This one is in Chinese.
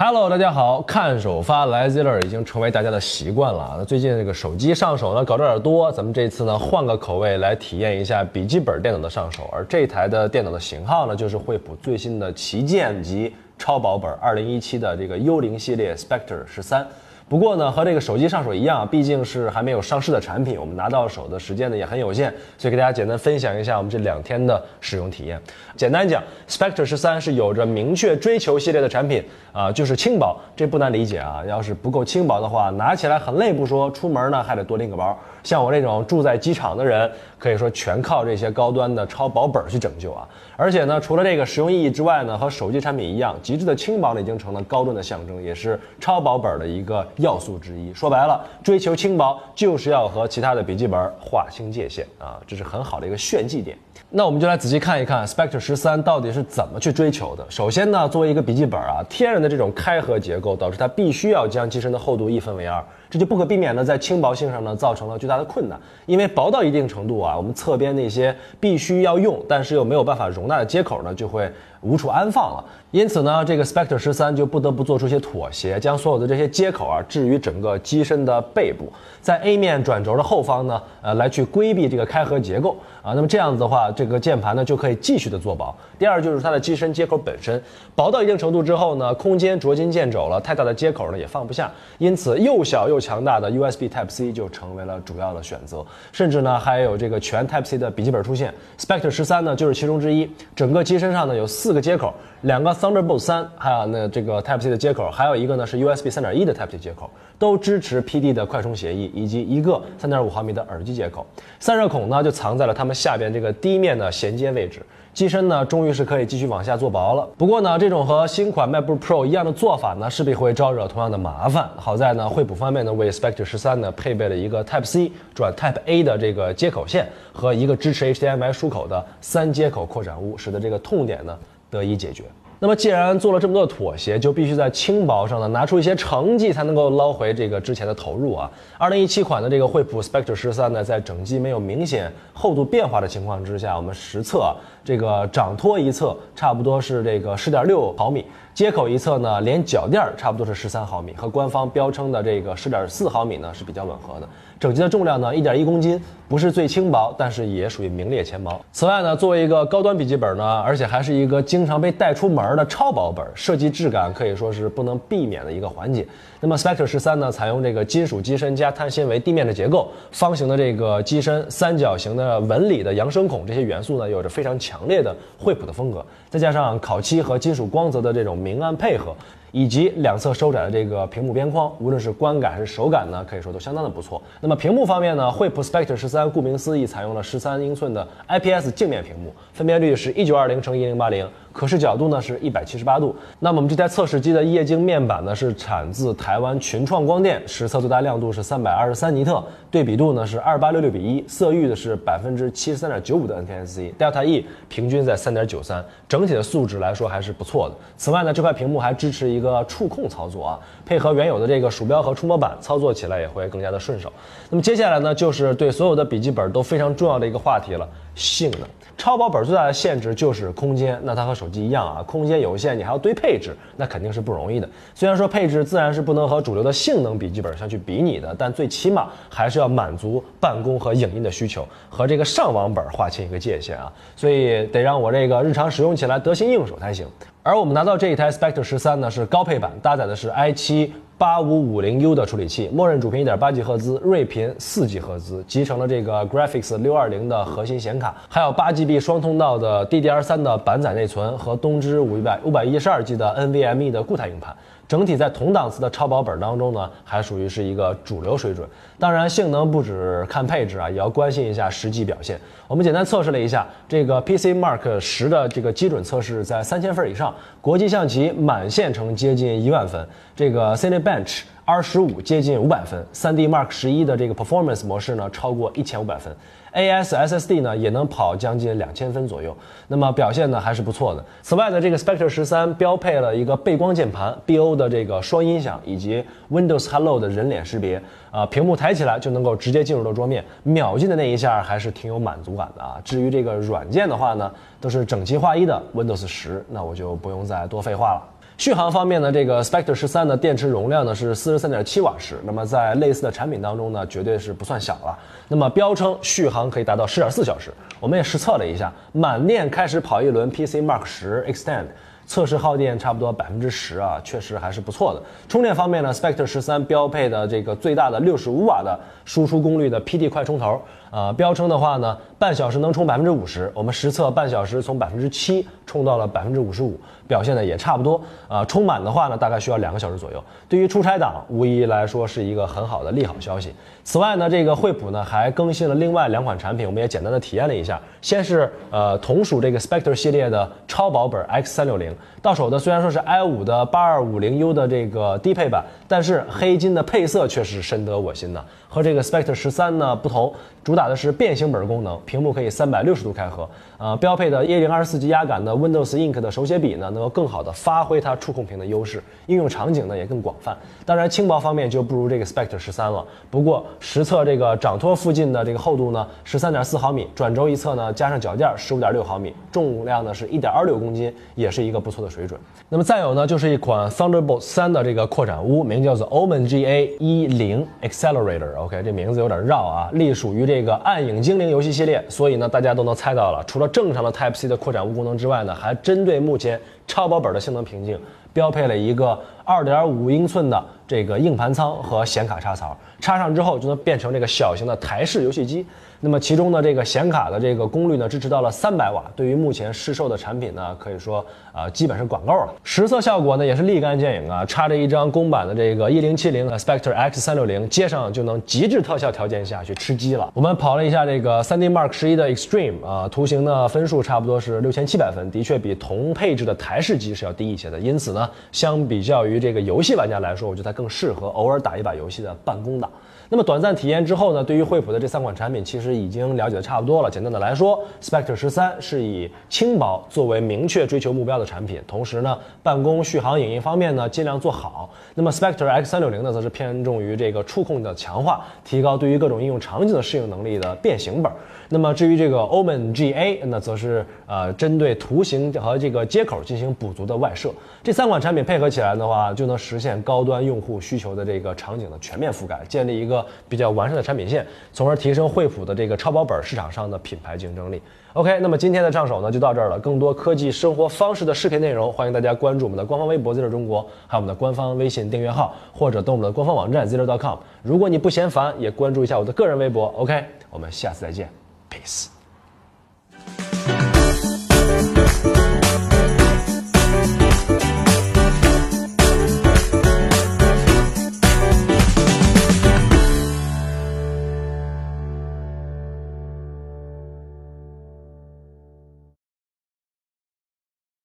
Hello，大家好，看首发来 Ziller 已经成为大家的习惯了啊。那最近这个手机上手呢搞得有点多，咱们这次呢换个口味来体验一下笔记本电脑的上手。而这台的电脑的型号呢，就是惠普最新的旗舰级超薄本二零一七的这个幽灵系列 Spectre 十三。不过呢，和这个手机上手一样，毕竟是还没有上市的产品，我们拿到手的时间呢也很有限，所以给大家简单分享一下我们这两天的使用体验。简单讲，Spectre 十三是有着明确追求系列的产品啊，就是轻薄，这不难理解啊。要是不够轻薄的话，拿起来很累不说，出门呢还得多拎个包。像我这种住在机场的人，可以说全靠这些高端的超薄本去拯救啊。而且呢，除了这个实用意义之外呢，和手机产品一样，极致的轻薄呢已经成了高端的象征，也是超薄本的一个要素之一。说白了，追求轻薄就是要和其他的笔记本划清界限啊，这是很好的一个炫技点。那我们就来仔细看一看 Spectre 十三到底是怎么去追求的。首先呢，作为一个笔记本啊，天然的这种开合结构导致它必须要将机身的厚度一分为二。这就不可避免的在轻薄性上呢造成了巨大的困难，因为薄到一定程度啊，我们侧边那些必须要用但是又没有办法容纳的接口呢就会无处安放了。因此呢，这个 Spectre 十三就不得不做出一些妥协，将所有的这些接口啊置于整个机身的背部，在 A 面转轴的后方呢，呃，来去规避这个开合结构啊。那么这样子的话，这个键盘呢就可以继续的做薄。第二就是它的机身接口本身薄到一定程度之后呢，空间捉襟见肘了，太大的接口呢也放不下，因此又小又强大的 USB Type C 就成为了主要的选择。甚至呢还有这个全 Type C 的笔记本出现，Spectre 十三呢就是其中之一。整个机身上呢有四个接口，两个 Thunderbolt 三，还有呢这个 Type C 的接口，还有一个呢是 USB 三点一的 Type C 接口，都支持 PD 的快充协议，以及一个三点五毫米的耳机接口。散热孔呢就藏在了它们下边这个低面的衔接位置。机身呢终于是可以继续往下做薄了。不过呢，这种和新款 MacBook Pro 一样的做法呢，势必会招惹同样的麻烦。好在呢，惠普方面呢为 Spectre 十三呢配备了一个 Type C 转 Type A 的这个接口线和一个支持 HDMI 出口的三接口扩展坞，使得这个痛点呢得以解决。那么既然做了这么多妥协，就必须在轻薄上呢拿出一些成绩，才能够捞回这个之前的投入啊。二零一七款的这个惠普 Spectre 十三呢，在整机没有明显厚度变化的情况之下，我们实测这个掌托一侧差不多是这个十点六毫米，接口一侧呢连脚垫差不多是十三毫米，和官方标称的这个十点四毫米呢是比较吻合的。整机的重量呢一点一公斤，不是最轻薄，但是也属于名列前茅。此外呢，作为一个高端笔记本呢，而且还是一个经常被带出门的超薄本，设计质感可以说是不能避免的一个环节。那么 Spectre 十三呢，采用这个金属机身加碳纤维地面的结构，方形的这个机身，三角形的纹理的扬声孔，这些元素呢，有着非常强烈的惠普的风格，再加上烤漆和金属光泽的这种明暗配合。以及两侧收窄的这个屏幕边框，无论是观感还是手感呢，可以说都相当的不错。那么屏幕方面呢，惠普 Spectre 十三顾名思义采用了十三英寸的 IPS 镜面屏幕，分辨率是一九二零乘一零八零。可视角度呢是一百七十八度。那么我们这台测试机的液晶面板呢是产自台湾群创光电，实测最大亮度是三百二十三尼特，对比度呢是二八六六比一，色域的是百分之七十三点九五的 NTSC，Delta E 平均在三点九三，整体的素质来说还是不错的。此外呢，这块屏幕还支持一一个触控操作啊，配合原有的这个鼠标和触摸板，操作起来也会更加的顺手。那么接下来呢，就是对所有的笔记本都非常重要的一个话题了。性能，超薄本最大的限制就是空间。那它和手机一样啊，空间有限，你还要堆配置，那肯定是不容易的。虽然说配置自然是不能和主流的性能笔记本相去比拟的，但最起码还是要满足办公和影音的需求，和这个上网本划清一个界限啊。所以得让我这个日常使用起来得心应手才行。而我们拿到这一台 Spectre 十三呢，是高配版，搭载的是 i7。八五五零 U 的处理器，默认主频一点八 G 赫兹，睿频四 G 赫兹，集成了这个 Graphics 六二零的核心显卡，还有八 GB 双通道的 DDR 三的板载内存和东芝五百五百一十二 G 的 NVMe 的固态硬盘。整体在同档次的超薄本当中呢，还属于是一个主流水准。当然，性能不止看配置啊，也要关心一下实际表现。我们简单测试了一下这个 PC Mark 十的这个基准测试，在三千分以上，国际象棋满线程接近一万分，这个 Cinebench R 十五接近五百分，3D Mark 十一的这个 Performance 模式呢，超过一千五百分。A.S. SSD 呢也能跑将近两千分左右，那么表现呢还是不错的。此外呢，这个 Spectre 十三标配了一个背光键盘、B.O 的这个双音响以及 Windows Hello 的人脸识别，啊，屏幕抬起来就能够直接进入到桌面，秒进的那一下还是挺有满足感的啊。至于这个软件的话呢，都是整齐划一的 Windows 十，那我就不用再多废话了。续航方面呢，这个 Spectre 十三的电池容量呢是四十三点七瓦时，那么在类似的产品当中呢，绝对是不算小了。那么标称续航可以达到十点四小时，我们也实测了一下，满电开始跑一轮 PC Mark 十 Extend。测试耗电差不多百分之十啊，确实还是不错的。充电方面呢，Spectre 十三标配的这个最大的六十五瓦的输出功率的 PD 快充头，呃，标称的话呢，半小时能充百分之五十。我们实测半小时从百分之七充到了百分之五十五，表现的也差不多。呃，充满的话呢，大概需要两个小时左右。对于出差党，无疑来说是一个很好的利好消息。此外呢，这个惠普呢还更新了另外两款产品，我们也简单的体验了一下。先是呃同属这个 Spectre 系列的超薄本 X 三六零。到手的虽然说是 i 五的八二五零 U 的这个低配版，但是黑金的配色却是深得我心的。和这个 Spectre 十三呢不同，主打的是变形本功能，屏幕可以三百六十度开合。呃，标配的一零二十四级压感的 Windows Ink 的手写笔呢，能够更好的发挥它触控屏的优势，应用场景呢也更广泛。当然轻薄方面就不如这个 Spectre 十三了。不过实测这个掌托附近的这个厚度呢，十三点四毫米，转轴一侧呢加上脚垫十五点六毫米，重量呢是一点二六公斤，也是一个不错的水准。那么再有呢，就是一款 Thunderbolt 三的这个扩展坞，名叫做 Omen GA 一零 Accelerator。OK，这名字有点绕啊，隶属于这个暗影精灵游戏系列，所以呢，大家都能猜到了，除了正常的 Type C 的扩展坞功能之外呢，还针对目前超薄本的性能瓶颈，标配了一个二点五英寸的这个硬盘仓和显卡插槽，插上之后就能变成这个小型的台式游戏机。那么其中的这个显卡的这个功率呢，支持到了三百瓦，对于目前市售的产品呢，可以说啊，基本是管够了。实测效果呢，也是立竿见影啊，插着一张公版的这个一零七零 Spectre X 三六零，接上就能极致特效条件下去吃鸡了。我们跑了一下这个 3D Mark 十一的 Extreme 啊，图形呢分数差不多是六千七百分，的确比同配置的台式机是要低一些的。因此呢，相比较于这个游戏玩家来说，我觉得它更适合偶尔打一把游戏的办公党。那么短暂体验之后呢，对于惠普的这三款产品，其实已经了解的差不多了。简单的来说，Spectre 十三是以轻薄作为明确追求目标的产品，同时呢，办公、续航、影音方面呢，尽量做好。那么 Spectre X 三六零呢，则是偏重于这个触控的强化，提高对于各种应用场景的适应能力的变形本。那么至于这个 Omen GA，那则是呃针对图形和这个接口进行补足的外设。这三款产品配合起来的话，就能实现高端用户需求的这个场景的全面覆盖，建立一个比较完善的产品线，从而提升惠普的这个超薄本市场上的品牌竞争力。OK，那么今天的上手呢就到这儿了。更多科技生活方式的视频内容，欢迎大家关注我们的官方微博 Zero 中国，还有我们的官方微信订阅号，或者登我们的官方网站 Zero.com。如果你不嫌烦，也关注一下我的个人微博。OK，我们下次再见。Peace.